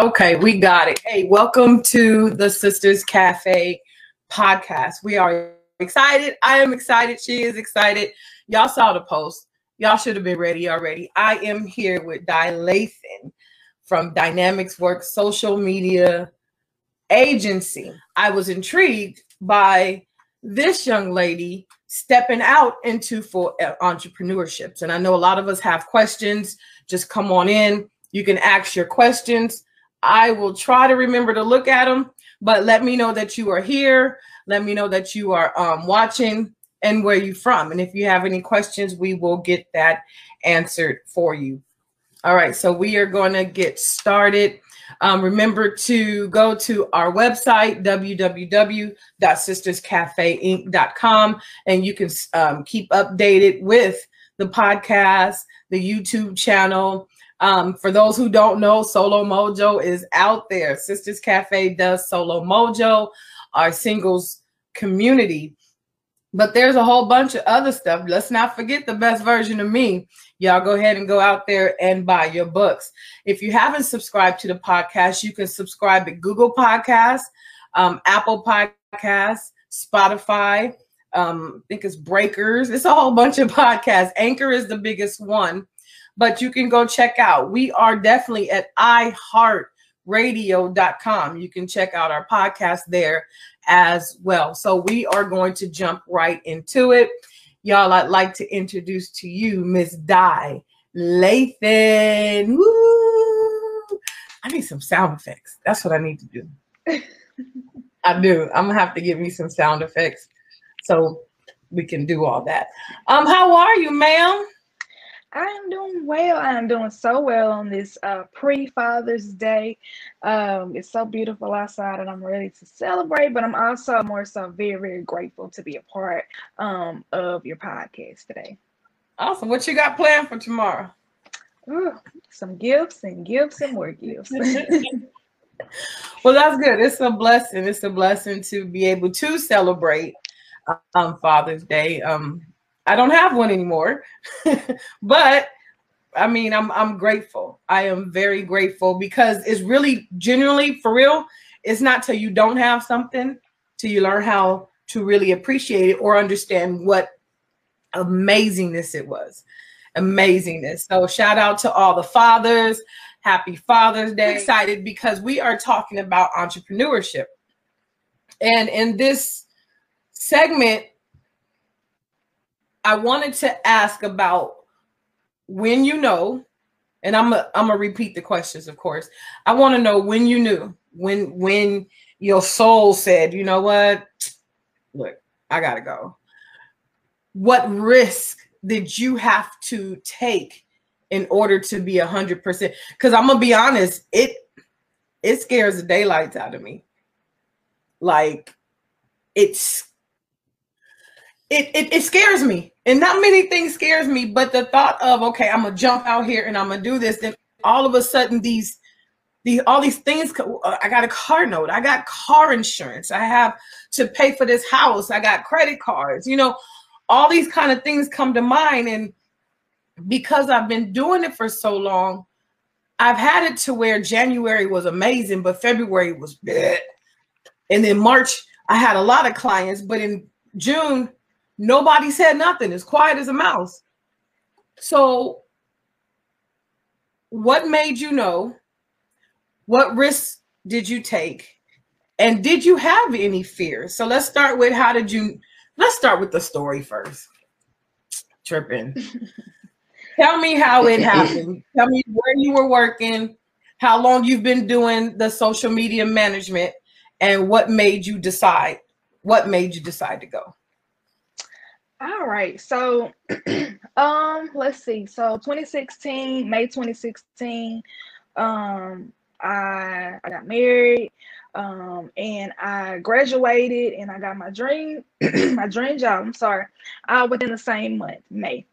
Okay, we got it. Hey, welcome to the Sisters Cafe podcast. We are excited. I am excited. She is excited. Y'all saw the post. Y'all should have been ready already. I am here with Di Lathan from Dynamics Work Social Media Agency. I was intrigued by this young lady stepping out into for uh, entrepreneurships. And I know a lot of us have questions. Just come on in. You can ask your questions. I will try to remember to look at them, but let me know that you are here. Let me know that you are um, watching and where you're from. And if you have any questions, we will get that answered for you. All right, so we are going to get started. Um, remember to go to our website, www.sisterscafeinc.com, and you can um, keep updated with the podcast, the YouTube channel. Um, for those who don't know, Solo Mojo is out there. Sisters Cafe does Solo Mojo, our singles community. But there's a whole bunch of other stuff. Let's not forget the best version of me. Y'all go ahead and go out there and buy your books. If you haven't subscribed to the podcast, you can subscribe at Google Podcasts, um, Apple Podcasts, Spotify. Um, I think it's Breakers. It's a whole bunch of podcasts. Anchor is the biggest one, but you can go check out. We are definitely at iHeartRadio.com. You can check out our podcast there as well. So we are going to jump right into it. Y'all, I'd like to introduce to you Miss Di Lathan. Woo! I need some sound effects. That's what I need to do. I do. I'm gonna have to give me some sound effects so we can do all that. Um, how are you, ma'am? I am doing well. I am doing so well on this uh, pre Father's Day. Um, it's so beautiful outside, and I'm ready to celebrate. But I'm also more so very, very grateful to be a part um, of your podcast today. Awesome. What you got planned for tomorrow? Ooh, some gifts and gifts and more gifts. well, that's good. It's a blessing. It's a blessing to be able to celebrate um, Father's Day. Um, I don't have one anymore, but I mean, I'm I'm grateful. I am very grateful because it's really genuinely for real. It's not till you don't have something till you learn how to really appreciate it or understand what amazingness it was. Amazingness. So shout out to all the fathers. Happy Father's Day. Excited because we are talking about entrepreneurship. And in this segment, I wanted to ask about when you know, and I'm a, I'm gonna repeat the questions, of course. I want to know when you knew, when when your soul said, you know what, look, I gotta go. What risk did you have to take in order to be a hundred percent? Because I'm gonna be honest, it it scares the daylights out of me. Like it's it, it, it scares me. And not many things scares me, but the thought of okay, I'm gonna jump out here and I'm gonna do this. Then all of a sudden, these these all these things. uh, I got a car note. I got car insurance. I have to pay for this house. I got credit cards. You know, all these kind of things come to mind, and because I've been doing it for so long, I've had it to where January was amazing, but February was bad and then March I had a lot of clients, but in June Nobody said nothing, as quiet as a mouse. So, what made you know? What risks did you take? And did you have any fears? So, let's start with how did you? Let's start with the story first. Tripping. Tell me how it happened. Tell me where you were working, how long you've been doing the social media management, and what made you decide. What made you decide to go? All right. So um let's see. So 2016, May 2016, um I I got married. Um, and I graduated and I got my dream, my dream job. I'm sorry, uh, within the same month, May.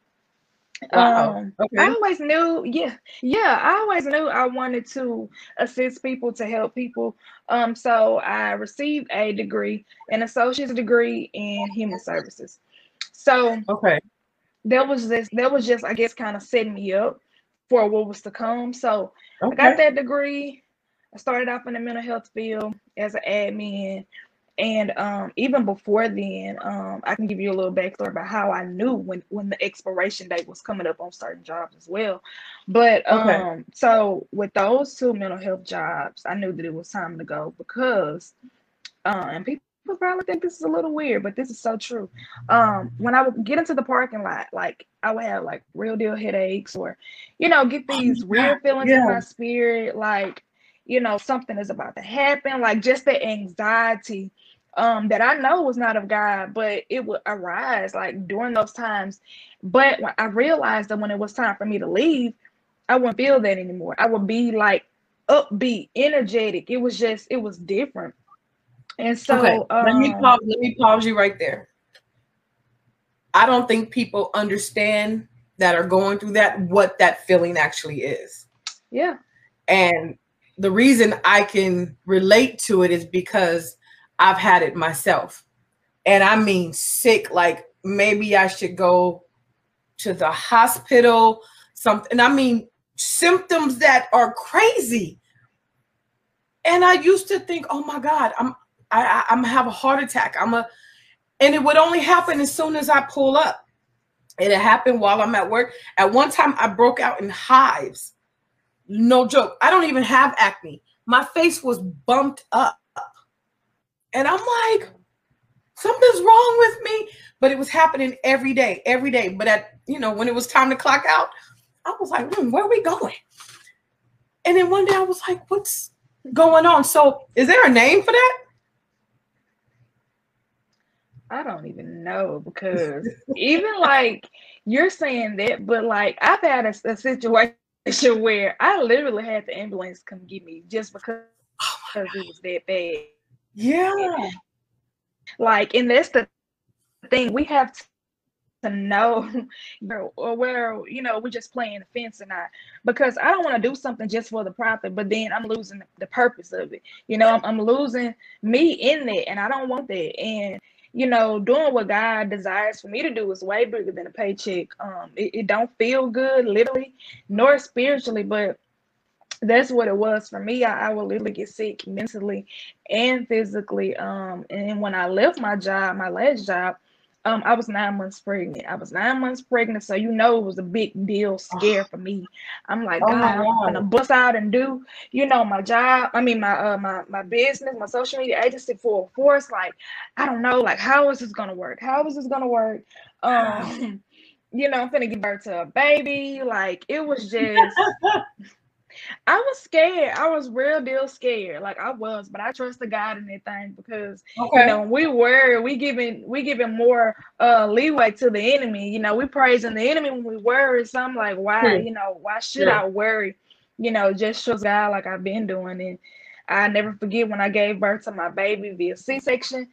Wow. Um, Okay. I always knew, yeah, yeah, I always knew I wanted to assist people to help people. Um, so I received a degree, an associate's degree in human services. So Okay. that was this, that was just, I guess, kind of setting me up for what was to come. So I got that degree. I started off in the mental health field as an admin. And um, even before then, um, I can give you a little backstory about how I knew when when the expiration date was coming up on certain jobs as well. But Okay. um, so with those two mental health jobs, I knew that it was time to go because, uh, and people probably think this is a little weird, but this is so true. Um, when I would get into the parking lot, like I would have like real deal headaches, or you know, get these real feelings in my spirit, like you know something is about to happen, like just the anxiety um that I know was not of God, but it would arise like during those times. But when I realized that when it was time for me to leave, I wouldn't feel that anymore. I would be like upbeat, energetic. It was just it was different. And so okay. let me um, pause. Let me pause you right there. I don't think people understand that are going through that what that feeling actually is. yeah, And the reason I can relate to it is because I've had it myself. And I mean sick, like maybe I should go to the hospital, something. and I mean symptoms that are crazy. And I used to think, oh my God, I'm I, I I'm gonna have a heart attack. I'm a and it would only happen as soon as I pull up. It happened while I'm at work. At one time, I broke out in hives. No joke. I don't even have acne. My face was bumped up. And I'm like, something's wrong with me. But it was happening every day, every day. But at, you know, when it was time to clock out, I was like, hmm, where are we going? And then one day I was like, what's going on? So is there a name for that? I don't even know because even like you're saying that, but like I've had a, a situation where I literally had the ambulance come get me just because oh because it was that bad. Yeah. Like, and that's the thing we have to to know or where you know uh, we're just playing the fence or not because i don't want to do something just for the profit but then i'm losing the purpose of it you know i'm, I'm losing me in it and i don't want that and you know doing what god desires for me to do is way bigger than a paycheck um it, it don't feel good literally nor spiritually but that's what it was for me. I, I would literally get sick mentally and physically. Um, and when I left my job, my last job, um, I was nine months pregnant. I was nine months pregnant, so you know it was a big deal, scare for me. I'm like, Oh God, I'm gonna bust out and do, you know, my job. I mean, my uh, my my business, my social media agency for force. Like, I don't know, like, how is this gonna work? How is this gonna work? Um, you know, I'm gonna give birth to a baby. Like, it was just. I was scared. I was real deal scared. Like I was, but I trust the God in that thing because Okay. you know we worry, we giving we giving more uh leeway to the enemy. You know, we praising the enemy when we worry. So I'm like, why, True. you know, why should True. I worry? You know, just trust God like I've been doing. And I never forget when I gave birth to my baby via C-section.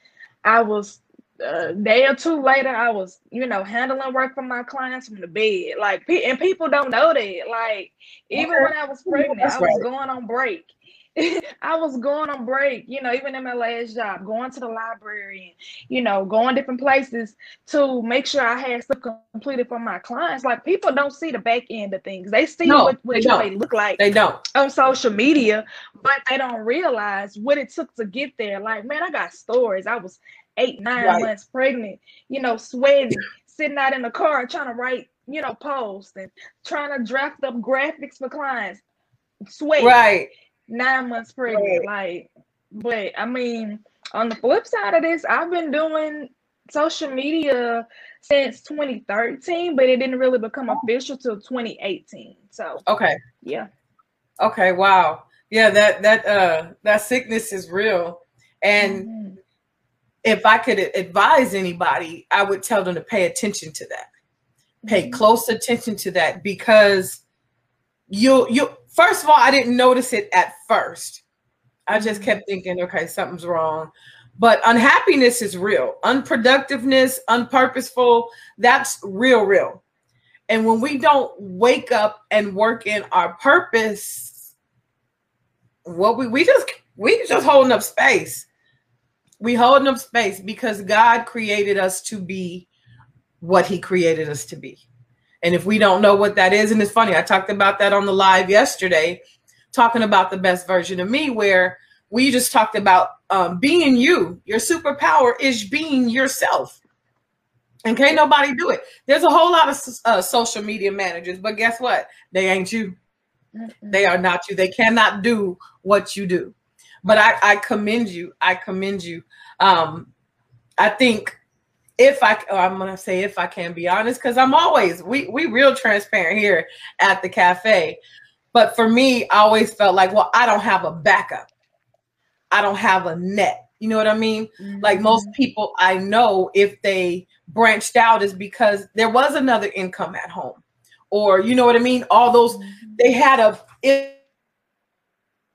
I was a day or two later, I was, you know, handling work for my clients from the bed. Like, and people don't know that. Like, even when I was pregnant, That's I was right. going on break. I was going on break, you know, even in my last job, going to the library and, you know, going different places to make sure I had stuff completed for my clients. Like, people don't see the back end of things. They see No, what, what they you may look like They don't. on social media, but they don't realize what it took to get there. Like, man, I got stories. I was eight, nine Right. months pregnant, you know, sweating, sitting out in the car trying to write, you know, posts and trying to draft up graphics for clients, sweating, Right. nine months pregnant. Like, but I mean, on the flip side of this, I've been doing social media since 2013, but it didn't really become official till 2018. So Okay. yeah. Okay. Wow. Yeah. That that uh that sickness is real. And Mhm. If I could advise anybody, I would tell them to pay attention to that. Pay Mhm. close attention to that because you you first of all, I didn't notice it at first I just kept thinking, okay, something's wrong. But unhappiness is real. Unproductiveness, unpurposeful, that's real, real. And when we don't wake up and work in our purpose, what we we just we just holding up space. We holding up space because God created us to be what He created us to be. And if we don't know what that is, and it's funny, I talked about that on the live yesterday, talking about the best version of me, where we just talked about um, being you. Your superpower is being yourself. And can't nobody do it. There's a whole lot of uh, social media managers, but guess what? They ain't you. They are not you. They cannot do what you do. But I, I commend you. I commend you. Um, I think if I, oh, I'm gonna say if I can be honest, because I'm always we we real transparent here at the cafe. But for me, I always felt like, well, I don't have a backup. I don't have a net. You know what I mean? Mm-hmm. Like most people I know, if they branched out, is because there was another income at home, or you know what I mean. All those mm-hmm. they had a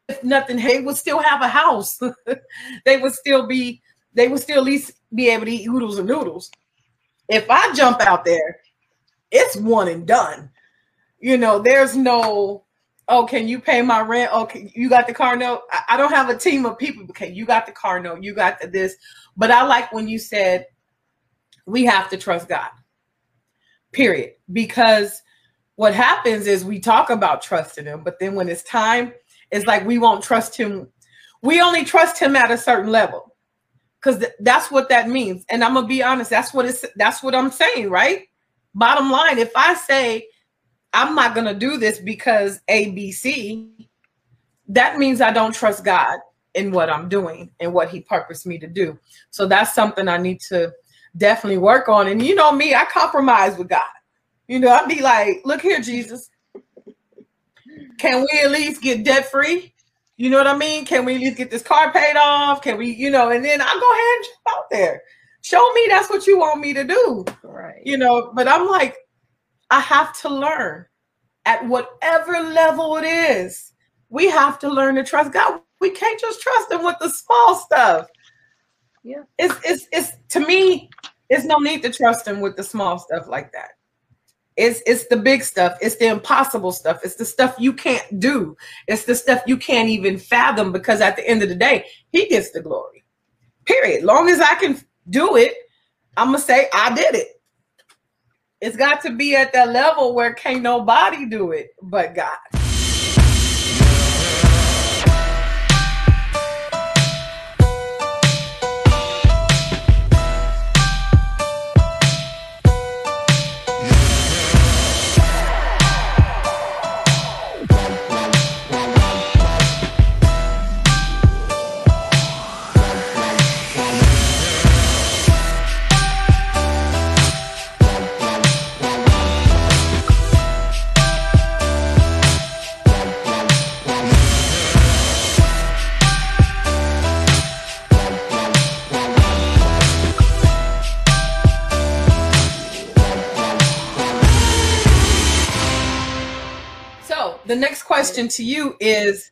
if, nothing, they would still have a house. they would still be. They would still at least be able to eat oodles and noodles. If I jump out there, it's one and done. You know, there's no oh, can you pay my rent? Okay, oh, you got the car note. I, I don't have a team of people. Okay, you got the car note. You got the this. But I like when you said we have to trust God. Period. Because what happens is we talk about trusting him, but then when it's time, it's like we won't trust him. We only trust him at a certain level. Because th- that's what that means. And I'm gonna be honest, that's what it's that's what I'm saying, right? Bottom line, if I say I'm not to do this because ABC, that means I don't trust God in what I'm doing and what He purposed me to do. So that's something I need to definitely work on. And you know me, I compromise with God. You know, I'd be like, look here, Jesus. Can we at least get debt free? You know what I mean? Can we at least get this car paid off? Can we, you know, and then I'll go ahead and jump out there. Show me that's what you want me to do. Right. You know, but I'm like, I have to learn at whatever level it is. We have to learn to trust God. We can't just trust Him with the small stuff. Yeah. It's it's it's to me, it's no need to trust Him with the small stuff like that. It's it's the big stuff. It's the impossible stuff. It's the stuff you can't do. It's the stuff you can't even fathom because at the end of the day, He gets the glory. Period. Long as I can do it, I'm gonna say I did it. It's got to be at that level where can't nobody do it but God. The next question to you is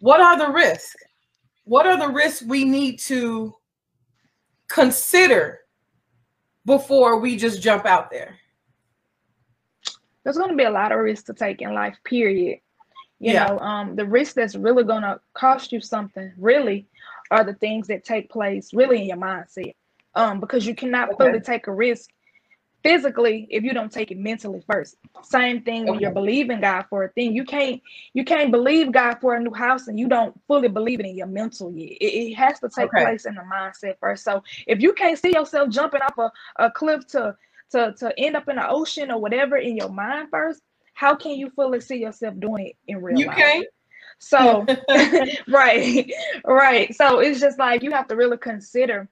what are the risks? What are the risks we need to consider before we just jump out there? There's going to be a lot of risks to take in life, period. You yeah. know, um, the risk that's really going to cost you something, really, are the things that take place really in your mindset. Um, because you cannot okay. fully take a risk physically if you don't take it mentally first. Same thing okay. when you're believing God for a thing. You can't you can't believe God for a new house and you don't fully believe it in your mental yet. It, it has to take okay. place in the mindset first. So if you can't see yourself jumping off a, a cliff to to to end up in the ocean or whatever in your mind first, how can you fully see yourself doing it in real you life? Can't. So right, right. So it's just like you have to really consider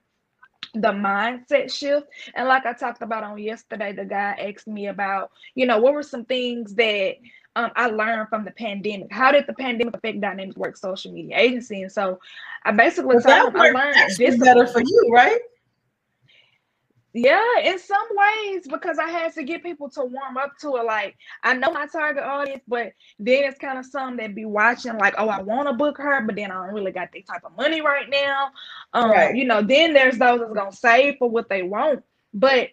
the mindset shift. And like I talked about on yesterday, the guy asked me about, you know, what were some things that um, I learned from the pandemic. How did the pandemic affect Dynamic Work social media agency? And so I basically well, told him I learned this better for you, right? Yeah, in some ways, because I had to get people to warm up to it. Like I know my target audience, but then it's kind of some that be watching, like, oh, I want to book her, but then I don't really got that type of money right now. Um, Right. you know, then there's those that's gonna save for what they want. But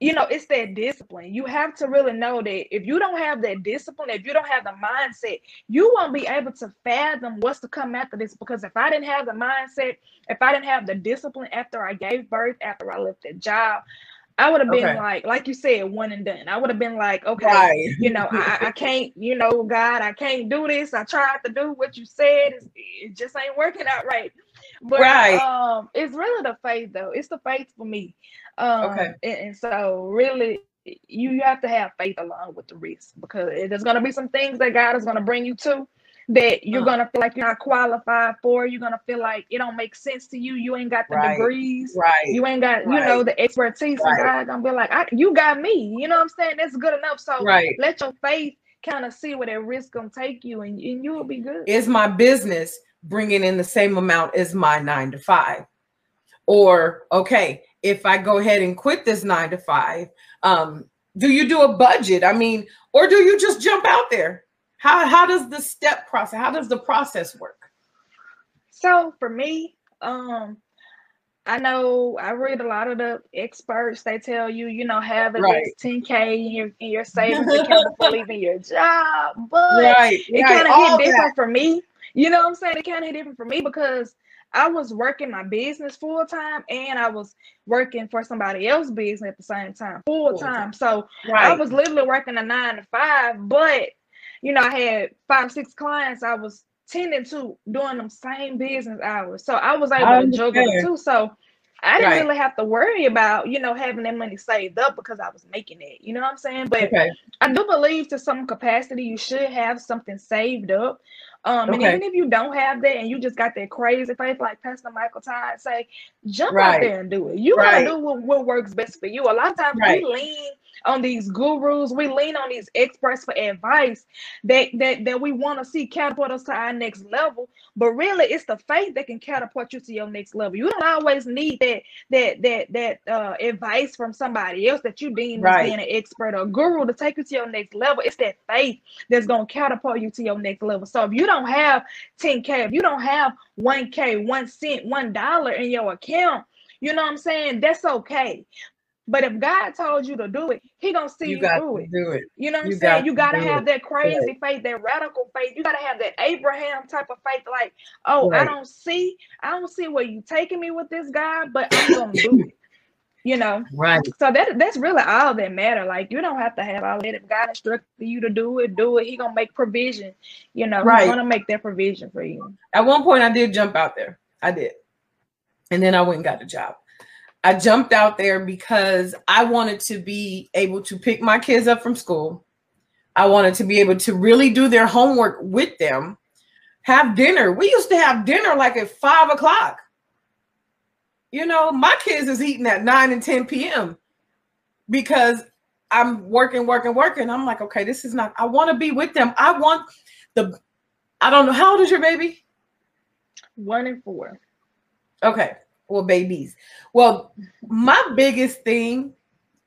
you know, it's that discipline. You have to really know that if you don't have that discipline, if you don't have the mindset, you won't be able to fathom what's to come after this. Because if I didn't have the mindset, if I didn't have the discipline after I gave birth, after I left that job, I would have been Okay. like, like you said, one and done. I would have been like, okay, Right. you know, I, I can't, you know, God, I can't do this. I tried to do what you said. It's, it just ain't working out right. But Right. um, it's really the faith though. It's the faith for me. Um, Okay. and, and so really you, have to have faith along with the risk because there's gonna be some things that God is gonna bring you to that you're Uh. gonna feel like you're not qualified for. You're gonna feel like it don't make sense to you. You ain't got the Right. degrees. Right. You ain't got, you know, the expertise. Right. And God gonna be like, I, you got me. You know what I'm saying? That's good enough. So Right. let your faith kind of see where that risk gonna take you, and, and you will be good. Is my business bringing in the same amount as my nine to five? Or, okay, if I go ahead and quit this nine to five, um, do you do a budget? I mean, or do you just jump out there? How, how does the step process, how does the process work? So for me, um, I know I read a lot of the experts. They tell you, you know, have at Right. least 10k in your in your savings account before leaving your job. But Right, it right, kind of hit that. different for me. You know what I'm saying? It kind of hit different for me because I was working my business full time and I was working for somebody else's business at the same time, full time. So I was literally working a nine to five, but you know, I had five, six clients I was tending to doing them same business hours. So I was able I to juggle too. So I didn't Right. really have to worry about, you know, having that money saved up because I was making it. You know what I'm saying? But okay, I do believe to some capacity you should have something saved up. Um, and even if you don't have that and you just got that crazy faith, like Pastor Michael Todd say, jump out there and do it. You Right. gotta do what, what works best for you. A lot of times Right. we lean on these gurus, we lean on these experts for advice that that that we want to see catapult us to our next level. But really, it's the faith that can catapult you to your next level. You don't always need that that that that uh, advice from somebody else that you deem Right. as being an expert or guru to take you to your next level. It's that faith that's gonna catapult you to your next level. So if you don't have 10k, if you don't have 1k, one cent, one dollar in your account, you know what I'm saying? That's okay. But if God told you to do it, He gonna see you, you got through to it. do it. You know what I'm saying? You gotta have it. that crazy faith, that radical faith. You gotta have that Abraham type of faith. Like, oh, I don't see, I don't see where you taking me with this guy, but I'm gonna do it. You know, Right, so that that's really all that matter. Like, you don't have to have all that. If God instructed you to do it, do it. He gonna make provision. You know, Right. He's gonna make that provision for you. At one point, I did jump out there. I did. And then I went and got a job. I jumped out there because I wanted to be able to pick my kids up from school. I wanted to be able to really do their homework with them, have dinner. We used to have dinner like at five o'clock. You know, my kids is eating at 9 and 10 p.m. because I'm working, working, working. I'm like, okay, this is not, I want to be with them. I want the, I don't know, how old is your baby? One and four. Okay. Well, babies. Well, my biggest thing,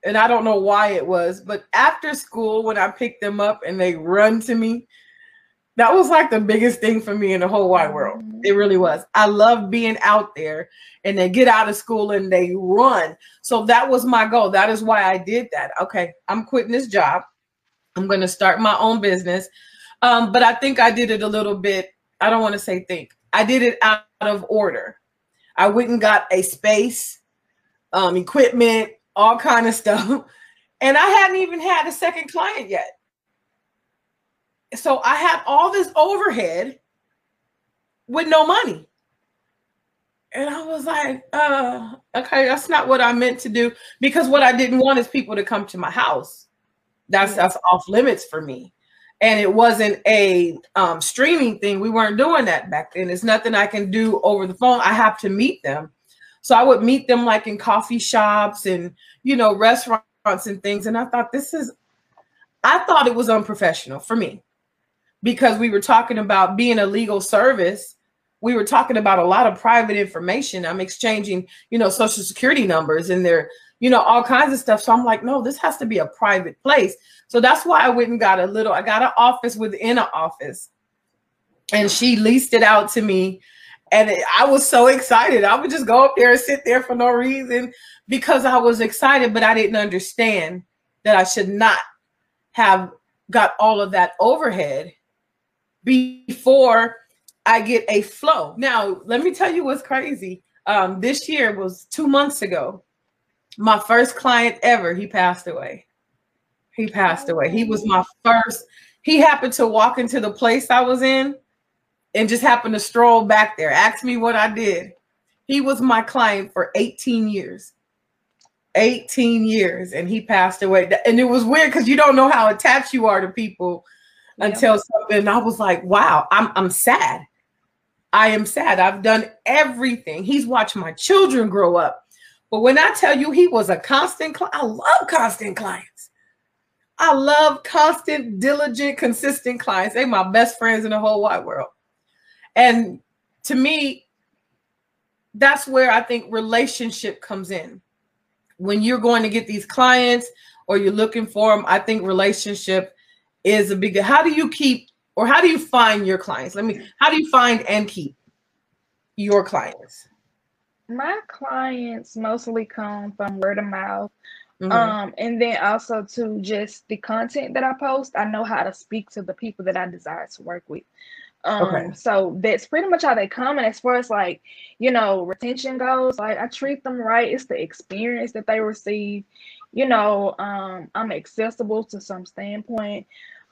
and I don't know why it was, but after school, when I picked them up and they run to me, that was like the biggest thing for me in the whole wide world. It really was. I love being out there and they get out of school and they run. So that was my goal. That is why I did that. Okay, I'm quitting this job. I'm going to start my own business. Um, but I think I did it a little bit. I don't want to say think. I did it out of order. I went and got a space, um, equipment, all kind of stuff, and I hadn't even had a second client yet. So I had all this overhead with no money. And I was like, uh, okay, that's not what I meant to do because what I didn't want is people to come to my house. That's that's off limits for me. And it wasn't a um, streaming thing. We weren't doing that back then. It's nothing I can do over the phone. I have to meet them. So I would meet them like in coffee shops and you know restaurants and things. And I thought this is, I thought it was unprofessional for me because we were talking about being a legal service we were talking about a lot of private information. I'm exchanging, you know, social security numbers and their, you know, all kinds of stuff. So I'm like, no, this has to be a private place. So that's why I went and got a little, I got an office within an office. And she leased it out to me. And it, I was so excited. I would just go up there and sit there for no reason because I was excited, but I didn't understand that I should not have got all of that overhead before I get a flow. Now, let me tell you what's crazy. Um, this year was two months ago. My first client ever, he passed away. He passed away. He was my first. He happened to walk into the place I was in and just happened to stroll back there, ask me what I did. He was my client for 18 years. 18 years and he passed away. And it was weird because you don't know how attached you are to people yeah. until something. And I was like, wow, I'm I'm sad. I am sad. I've done everything. He's watched my children grow up. But when I tell you he was a constant client, I love constant clients. I love constant, diligent, consistent clients. They my best friends in the whole wide world. And to me, that's where I think relationship comes in when you're going to get these clients or you're looking for them, I think relationship is a big. How do you keep or how do you find your clients? Let me. How do you find and keep your clients? My clients mostly come from word of mouth. Mm-hmm. Um, and then also to just the content that I post, I know how to speak to the people that I desire to work with. Um, okay. so that's pretty much how they come. And as far as like, you know, retention goes, like I treat them right. It's the experience that they receive. You know, um, I'm accessible to some standpoint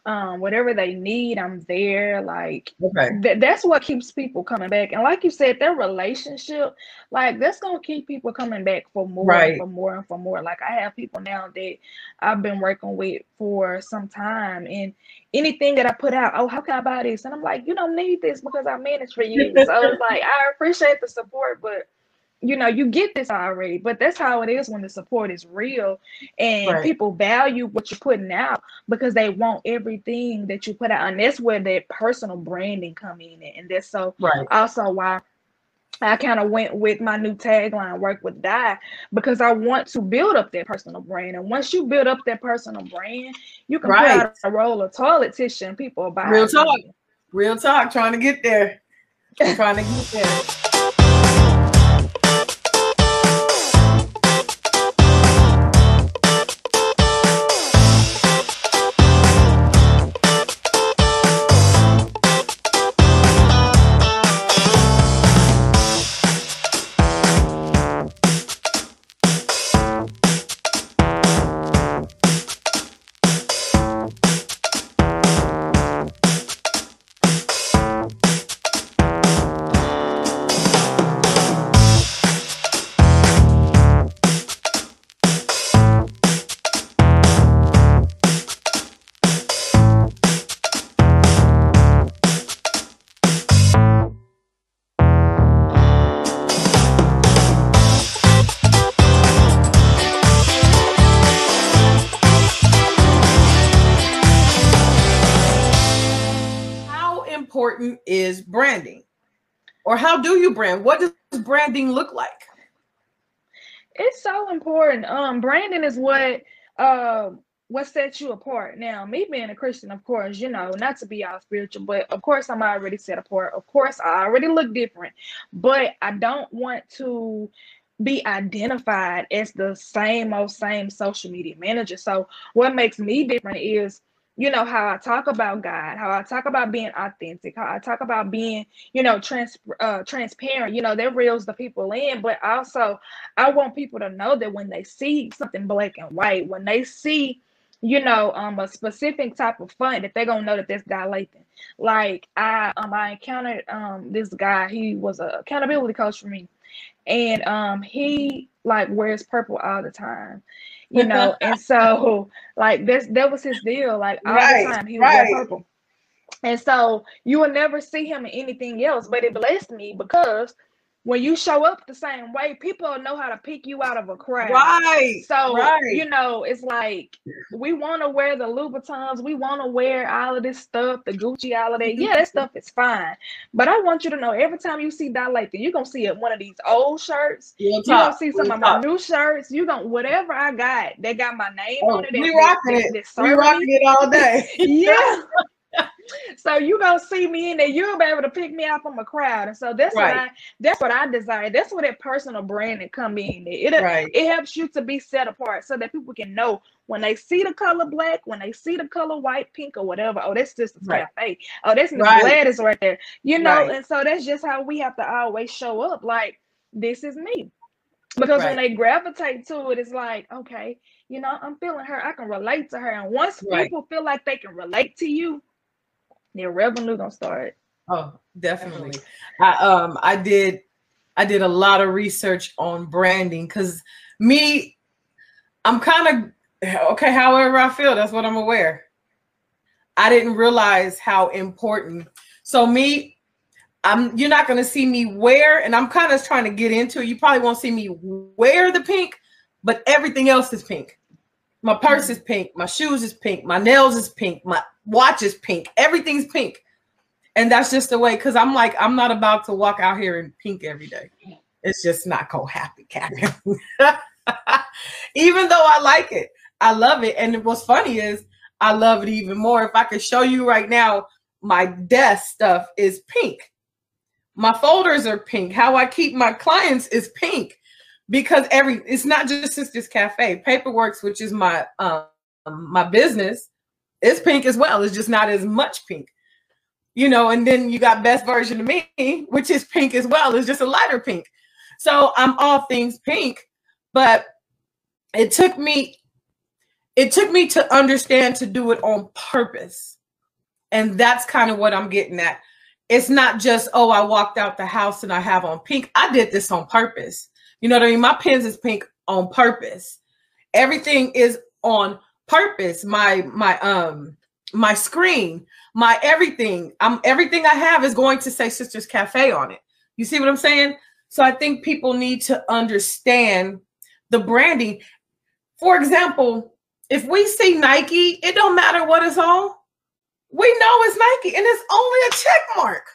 um whatever they need i'm there like okay. th- that's what keeps people coming back and like you said their relationship like that's gonna keep people coming back for more right. and for more and for more like i have people now that i've been working with for some time and anything that i put out oh how can i buy this and i'm like you don't need this because i managed for you so it's like i appreciate the support but you know, you get this already, but that's how it is when the support is real and right. people value what you're putting out because they want everything that you put out. And that's where that personal branding come in. And that's so right. also why I kind of went with my new tagline, work with Di, because I want to build up that personal brand. And once you build up that personal brand, you can right. put out a roll of toilet tissue and people buy Real talk. Real talk. Trying to get there. trying to get there. Is branding? Or how do you brand? What does branding look like? It's so important. Um, branding is what uh what sets you apart. Now, me being a Christian, of course, you know, not to be all spiritual, but of course I'm already set apart. Of course, I already look different, but I don't want to be identified as the same old same social media manager. So what makes me different is you know how I talk about God, how I talk about being authentic, how I talk about being, you know, trans uh, transparent. You know, that reels the people in, but also I want people to know that when they see something black and white, when they see, you know, um, a specific type of fund that they're gonna know that that's Di Lathan. Like I, um, I encountered um this guy. He was a accountability coach for me, and um, he like wears purple all the time you know. and so, like, this that was his deal. Like all right, the time, he was right. purple. And so you will never see him in anything else. But it blessed me because when you show up the same way, people know how to pick you out of a crowd. Right. So right. you know, it's like we want to wear the Louboutins, we want to wear all of this stuff, the Gucci, all of that. Yeah, that stuff is fine. But I want you to know every time you see Lathan, you're gonna see it one of these old shirts. You're gonna see some of my new shirts. You gonna whatever I got, they got my name oh, on it. We rocking it. We rocking it all day. yeah. so you gonna see me in there, you'll be able to pick me out from a crowd. And so that's right. what I that's what I desire. That's where that personal branding come in. It right. it helps you to be set apart so that people can know when they see the color black, when they see the color white, pink, or whatever. Oh, that's just a right. cafe. Oh, that's Miss right. Gladys right there. You know, right. and so that's just how we have to always show up. Like this is me. Because when they gravitate to it, it's like, okay, you know, I'm feeling her. I can relate to her. And once people feel like they can relate to you, their revenue gonna start. Oh, definitely. I um I did I did a lot of research on branding because me, I'm kind of okay, however I feel, that's what I'm aware. I didn't realize how important. So me, I'm you're not gonna see me wear, and I'm kind of trying to get into it. You probably won't see me wear the pink, but everything else is pink. My purse is pink, my shoes is pink, my nails is pink, my watch is pink, everything's pink. And that's just the way, because I'm like, I'm not about to walk out here in pink every day. It's just not gonna happen, Karen. even though I like it, I love it. And what's funny is I love it even more. If I could show you right now, my desk stuff is pink. My folders are pink. How I keep my clients is pink because every it's not just Sisters Cafe. Paperworks, which is my um my business, is pink as well. It's just not as much pink. You know, and then you got best version of me, which is pink as well. It's just a lighter pink. So I'm all things pink, but it took me it took me to understand to do it on purpose. And that's kind of what I'm getting at. It's not just, oh, I walked out the house and I have on pink. I did this on purpose. You know what I mean? My pens is pink on purpose. Everything is on purpose. My my um my screen, my everything. I'm everything I have is going to say Sisters Cafe on it. You see what I'm saying? So I think people need to understand the branding. For example, if we see Nike, it don't matter what it's on. We know it's Nike and it's only a check mark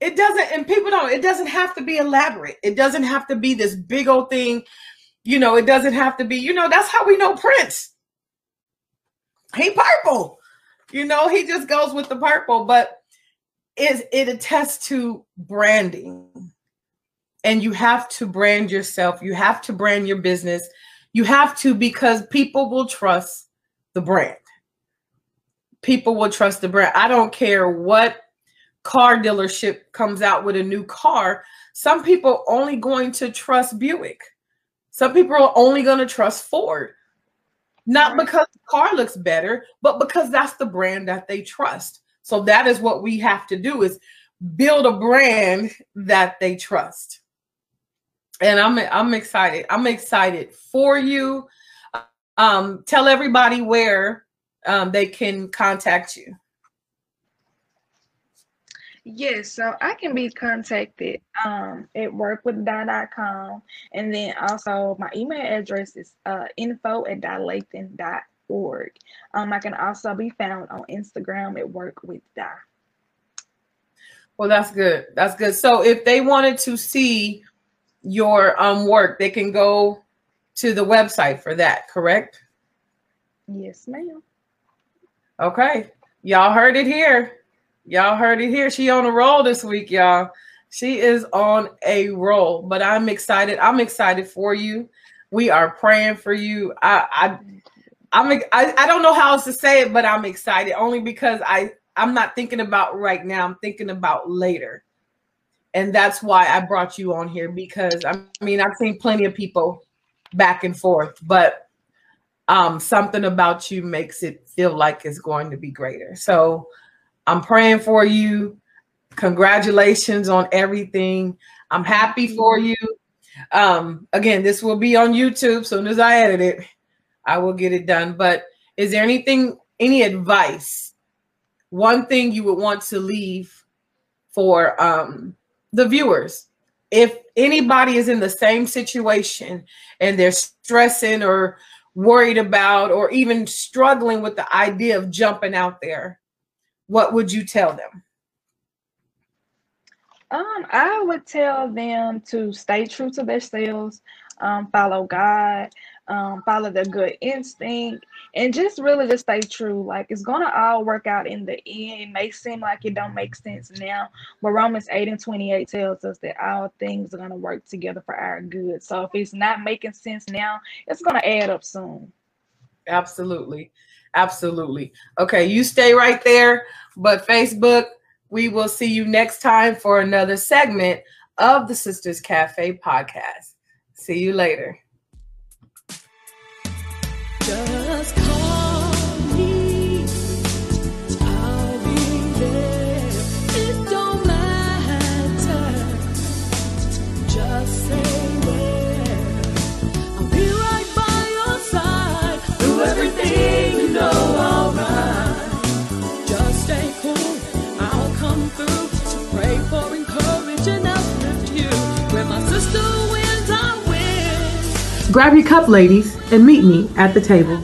it doesn't and people don't it doesn't have to be elaborate. It doesn't have to be this big old thing. You know it doesn't have to be you know that's how we know prince. He purple. You know he just goes with the purple but it, it attests to branding. And you have to brand yourself. You have to brand your business. You have to because people will trust the brand. People will trust the brand. I don't care what car dealership comes out with a new car, some people only going to trust Buick. Some people are only going to trust Ford. Not because the car looks better, but because that's the brand that they trust. So that is what we have to do is build a brand that they trust. And I'm I'm excited. I'm excited for you. Um, tell everybody where um, they can contact you. Yes, so I can be contacted um, at workwithdi.com. And then also my email address is uh, info at dilathan.org. Um, I can also be found on Instagram at workwithdi. Well, that's good. That's good. So if they wanted to see your um, work, they can go to the website for that, correct? Yes, ma'am. Okay. Y'all heard it here. Y'all heard it here. She on a roll this week, y'all. She is on a roll, but I'm excited. I'm excited for you. We are praying for you. I I I'm I, I don't know how else to say it, but I'm excited only because I I'm not thinking about right now. I'm thinking about later. And that's why I brought you on here because I mean I've seen plenty of people back and forth, but um something about you makes it feel like it's going to be greater. So I'm praying for you. Congratulations on everything. I'm happy for you. Um, again, this will be on YouTube. As soon as I edit it, I will get it done. But is there anything, any advice, one thing you would want to leave for um, the viewers if anybody is in the same situation and they're stressing or worried about or even struggling with the idea of jumping out there, what would you tell them? Um, I would tell them to stay true to themselves, um, follow God, um, follow their good instinct, and just really just stay true. Like it's gonna all work out in the end. It may seem like it don't make sense now, but Romans 8 and 28 tells us that all things are gonna work together for our good. So if it's not making sense now, it's gonna add up soon. Absolutely. Absolutely. Okay, you stay right there. But Facebook, we will see you next time for another segment of the Sisters Cafe podcast. See you later. Grab your cup, ladies, and meet me at the table.